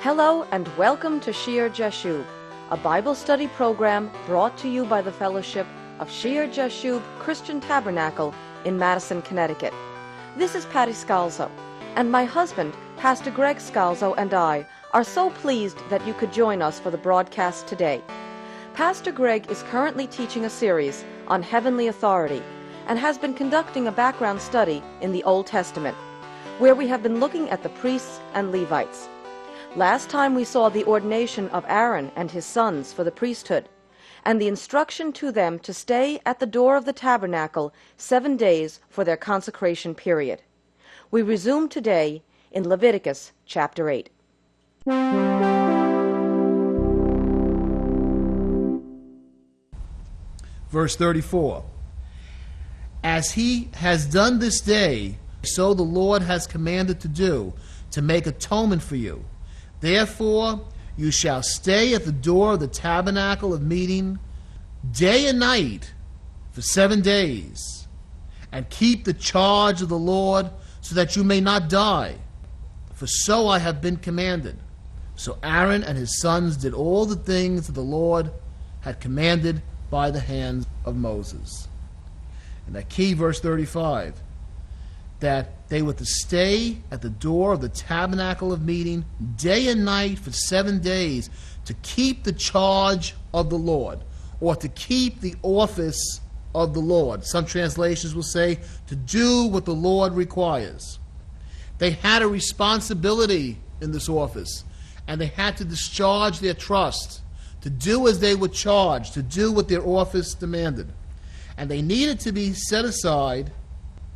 Hello and welcome to Shear Jashub, a Bible study program brought to you by the Fellowship of Shear Jashub Christian Tabernacle in Madison, Connecticut. This is Patty Scalzo, and my husband, Pastor Greg Scalzo, and I are so pleased that you could join us for the broadcast today. Pastor Greg is currently teaching a series on heavenly authority and has been conducting a background study in the Old Testament, where we have been looking at the priests and Levites. Last time we saw the ordination of Aaron and his sons for the priesthood, and the instruction to them to stay at the door of the tabernacle seven days for their consecration period. We resume today in Leviticus chapter 8. Verse 34 As he has done this day, so the Lord has commanded to do, to make atonement for you. Therefore, you shall stay at the door of the tabernacle of meeting day and night for seven days, and keep the charge of the Lord, so that you may not die. For so I have been commanded. So Aaron and his sons did all the things that the Lord had commanded by the hands of Moses. And that key verse 35 that they were to stay at the door of the tabernacle of meeting day and night for seven days to keep the charge of the Lord or to keep the office of the Lord. Some translations will say to do what the Lord requires. They had a responsibility in this office and they had to discharge their trust, to do as they were charged, to do what their office demanded. And they needed to be set aside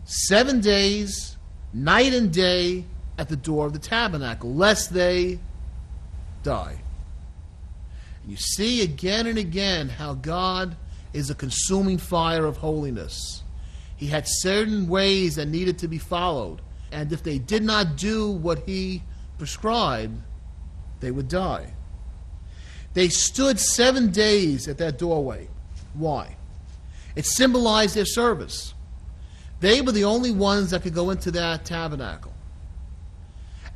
seven days, night and day, at the door of the tabernacle, lest they die. You see again and again how God is a consuming fire of holiness. He had certain ways that needed to be followed, and if they did not do what He prescribed, they would die. They stood seven days at that doorway. Why? It symbolized their service. They were the only ones that could go into that tabernacle.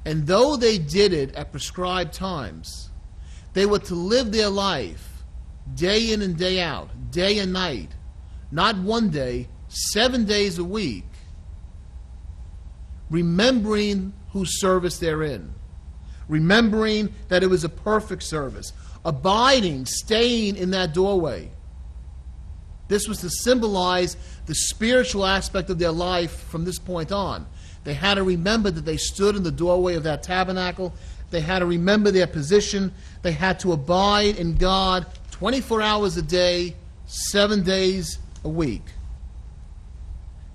And though they did it at prescribed times, they were to live their life day in and day out, day and night, not one day, seven days a week, remembering whose service they're in, remembering that it was a perfect service, abiding, staying in that doorway. This was to symbolize the spiritual aspect of their life from this point on. They had to remember that they stood in the doorway of that tabernacle. They had to remember their position. They had to abide in God 24 hours a day, seven days a week.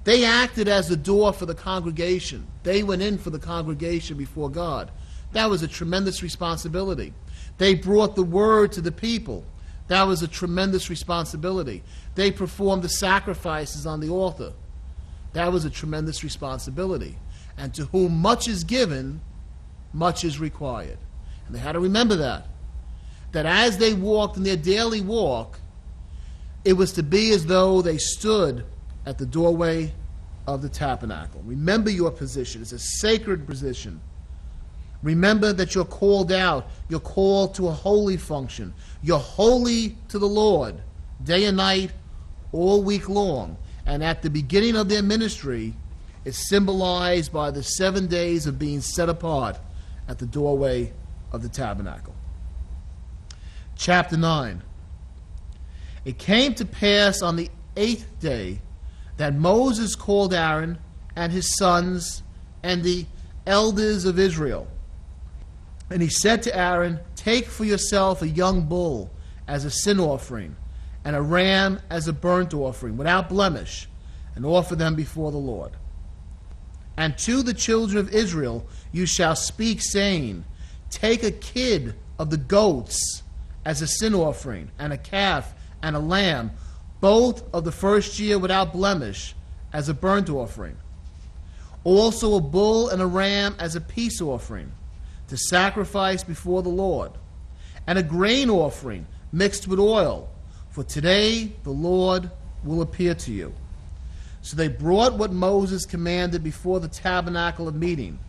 They acted as the door for the congregation. They went in for the congregation before God. That was a tremendous responsibility. They brought the word to the people. That was a tremendous responsibility. They performed the sacrifices on the altar. That was a tremendous responsibility. And to whom much is given, much is required. And they had to remember that. That as they walked in their daily walk, it was to be as though they stood at the doorway of the tabernacle. Remember your position. It's a sacred position. Remember that you're called out. You're called to a holy function. You're holy to the Lord day and night, all week long. And at the beginning of their ministry, it's symbolized by the seven days of being set apart at the doorway of the tabernacle. Chapter 9. It came to pass on the eighth day that Moses called Aaron and his sons and the elders of Israel. And he said to Aaron, Take for yourself a young bull as a sin offering and a ram as a burnt offering, without blemish, and offer them before the Lord. And to the children of Israel you shall speak, saying, Take a kid of the goats as a sin offering, and a calf and a lamb, both of the first year without blemish, as a burnt offering. Also a bull and a ram as a peace offering, to sacrifice before the Lord, and a grain offering mixed with oil for today the Lord will appear to you. So they brought what Moses commanded before the tabernacle of meeting,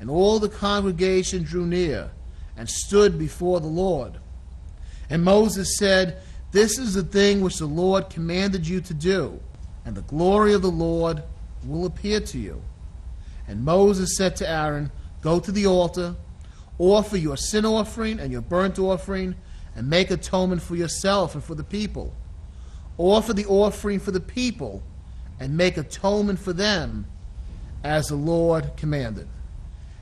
and all the congregation drew near, and stood before the Lord. And Moses said, This is the thing which the Lord commanded you to do, and the glory of the Lord will appear to you. And Moses said to Aaron, Go to the altar, offer your sin offering and your burnt offering, and make atonement for yourself and for the people. Offer the offering for the people, and make atonement for them, as the Lord commanded.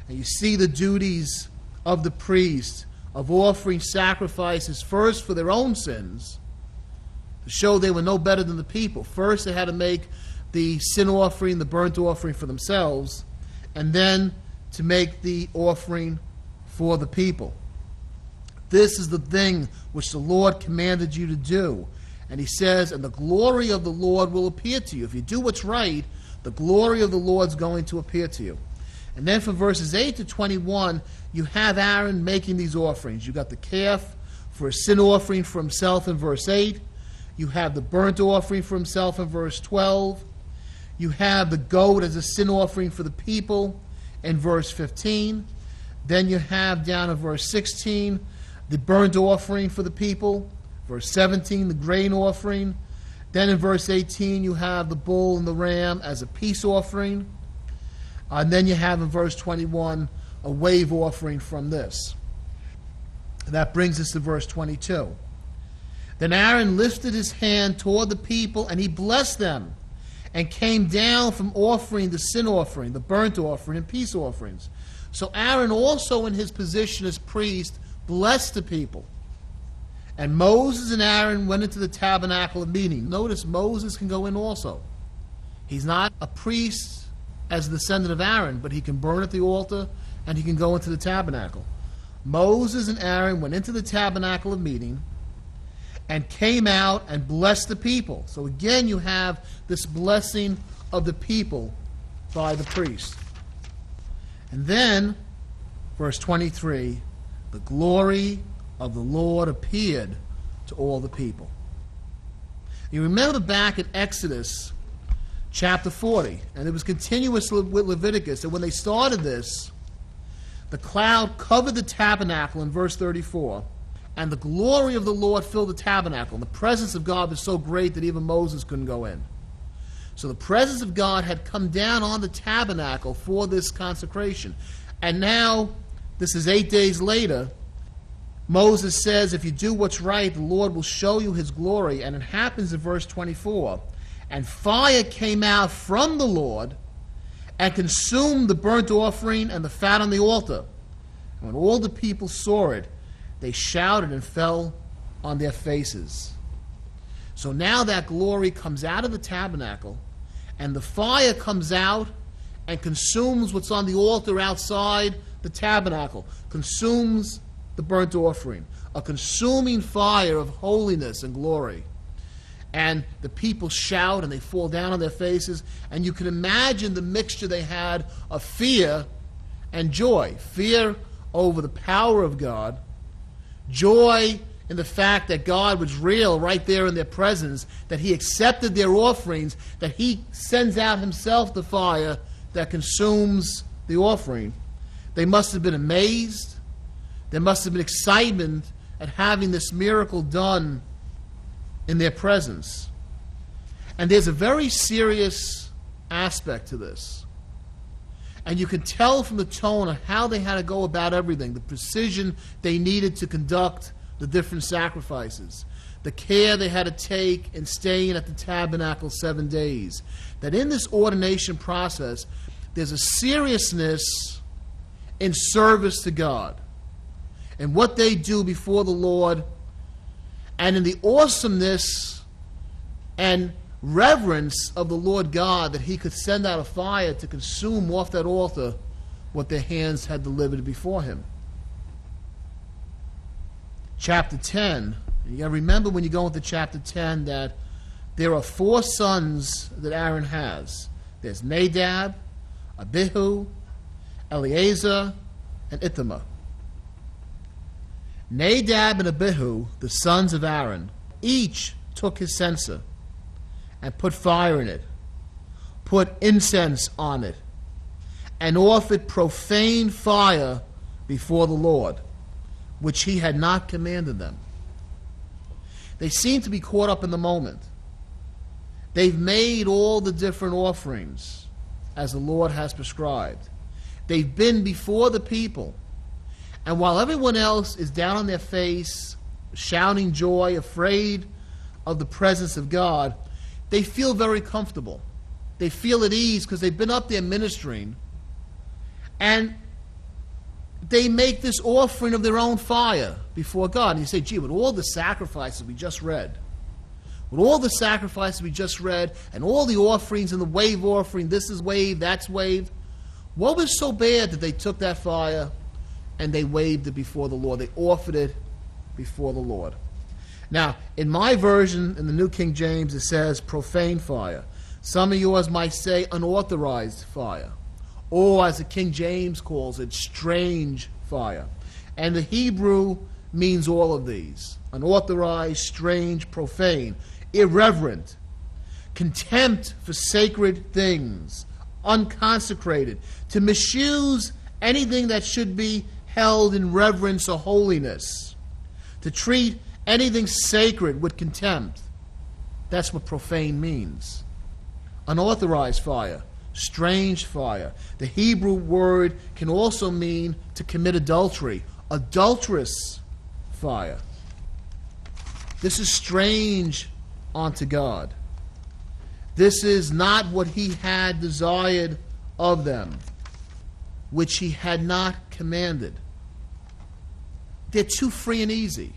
And you see the duties of the priest of offering sacrifices first for their own sins, to show they were no better than the people. First, they had to make the sin offering, the burnt offering for themselves, and then to make the offering for the people. This is the thing which the Lord commanded you to do. And he says, And the glory of the Lord will appear to you. If you do what's right, the glory of the Lord's going to appear to you. And then from verses 8 to 21, you have Aaron making these offerings. You've got the calf for a sin offering for himself in verse 8. You have the burnt offering for himself in verse 12. You have the goat as a sin offering for the people in verse 15. Then you have down in verse 16 the burnt offering for the people. Verse 17, the grain offering. Then in verse 18, you have the bull and the ram as a peace offering. And then you have in verse 21 a wave offering from this. That brings us to verse 22. Then Aaron lifted his hand toward the people and he blessed them and came down from offering the sin offering, the burnt offering, and peace offerings. So Aaron, also in his position as priest, blessed the people. And Moses and Aaron went into the tabernacle of meeting. Notice Moses can go in also. He's not a priest as a descendant of Aaron, but he can burn at the altar and he can go into the tabernacle. Moses and Aaron went into the tabernacle of meeting and came out and blessed the people. So again, you have this blessing of the people by the priest. And then, verse 23 the glory of the Lord appeared to all the people. You remember back in Exodus chapter 40. And it was continuous with Leviticus. And when they started this, the cloud covered the tabernacle in verse 34. And the glory of the Lord filled the tabernacle. And the presence of God was so great that even Moses couldn't go in. So the presence of God had come down on the tabernacle for this consecration. And now, this is eight days later, Moses says, If you do what's right, the Lord will show you his glory. And it happens in verse 24 and fire came out from the Lord and consumed the burnt offering and the fat on the altar. And when all the people saw it, they shouted and fell on their faces. So now that glory comes out of the tabernacle, and the fire comes out and consumes what's on the altar outside the tabernacle, consumes the burnt offering, a consuming fire of holiness and glory and the people shout and they fall down on their faces. And you can imagine the mixture they had of fear and joy fear over the power of God, joy in the fact that God was real right there in their presence, that He accepted their offerings, that He sends out Himself the fire that consumes the offering. They must have been amazed. There must have been excitement at having this miracle done in their presence. And there's a very serious aspect to this. And you can tell from the tone of how they had to go about everything, the precision they needed to conduct the different sacrifices, the care they had to take in staying at the tabernacle seven days. That in this ordination process, there's a seriousness in service to God. And what they do before the Lord and in the awesomeness and reverence of the Lord God that he could send out a fire to consume off that altar what their hands had delivered before him. Chapter 10, you got to remember when you go into chapter 10 that there are four sons that Aaron has there's Nadab, Abihu, Eleazar, and Ithamar. Nadab and Abihu, the sons of Aaron, each took his censer and put fire in it, put incense on it, and offered profane fire before the Lord. Which he had not commanded them. They seem to be caught up in the moment. They've made all the different offerings as the Lord has prescribed. They've been before the people. And while everyone else is down on their face, shouting joy, afraid of the presence of God, they feel very comfortable. They feel at ease because they've been up there ministering. And they make this offering of their own fire before God. And you say, gee, with all the sacrifices we just read, with all the sacrifices we just read, and all the offerings and the wave offering, this is wave, that's wave, what was so bad that they took that fire and they waved it before the Lord? They offered it before the Lord. Now, in my version, in the New King James, it says profane fire. Some of yours might say unauthorized fire. Or, as the King James calls it, strange fire. And the Hebrew means all of these unauthorized, strange, profane, irreverent, contempt for sacred things, unconsecrated, to misuse anything that should be held in reverence or holiness, to treat anything sacred with contempt. That's what profane means. Unauthorized fire, strange fire. The Hebrew word can also mean to commit adultery, adulterous fire. This is strange unto God. This is not what he had desired of them, which he had not commanded. They're too free and easy.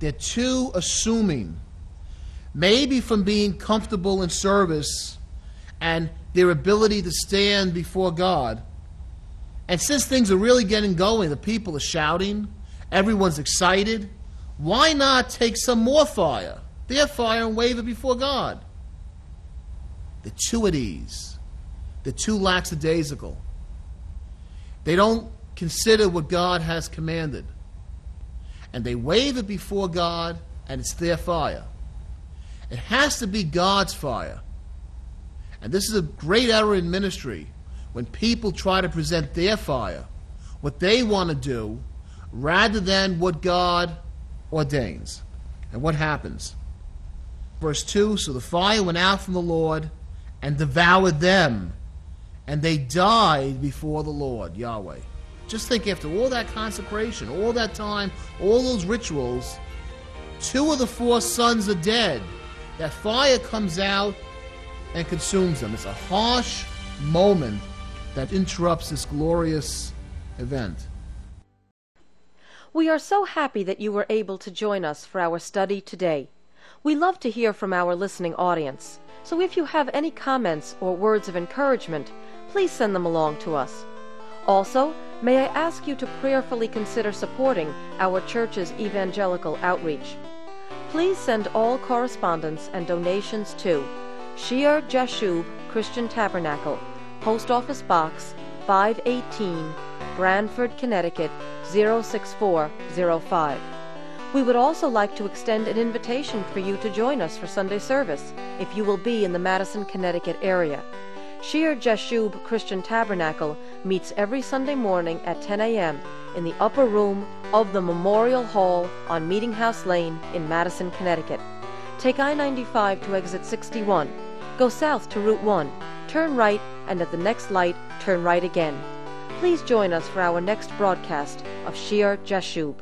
They're too assuming. Maybe from being comfortable in service and their ability to stand before God. And since things are really getting going, the people are shouting, everyone's excited, why not take some more fire, their fire, and wave it before God? The two at ease. They're too lackadaisical. They don't consider what God has commanded. And they wave it before God, and it's their fire. It has to be God's fire. And this is a great error in ministry when people try to present their fire, what they want to do, rather than what God ordains. And what happens? Verse 2 So the fire went out from the Lord and devoured them, and they died before the Lord, Yahweh. Just think after all that consecration, all that time, all those rituals, two of the four sons are dead. That fire comes out and consumes them. It's a harsh moment that interrupts this glorious event. We are so happy that you were able to join us for our study today. We love to hear from our listening audience, so if you have any comments or words of encouragement, please send them along to us. Also, may I ask you to prayerfully consider supporting our church's evangelical outreach. Please send all correspondence and donations to Shear Jashub Christian Tabernacle, Post Office Box 518, Branford, Connecticut 06405. We would also like to extend an invitation for you to join us for Sunday service if you will be in the Madison, Connecticut area. Shear Jashub Christian Tabernacle meets every Sunday morning at 10 a.m. in the upper room of the Memorial Hall on Meeting House Lane in Madison, Connecticut. Take I 95 to exit 61. Go south to Route 1. Turn right, and at the next light, turn right again. Please join us for our next broadcast of Shear Jashub.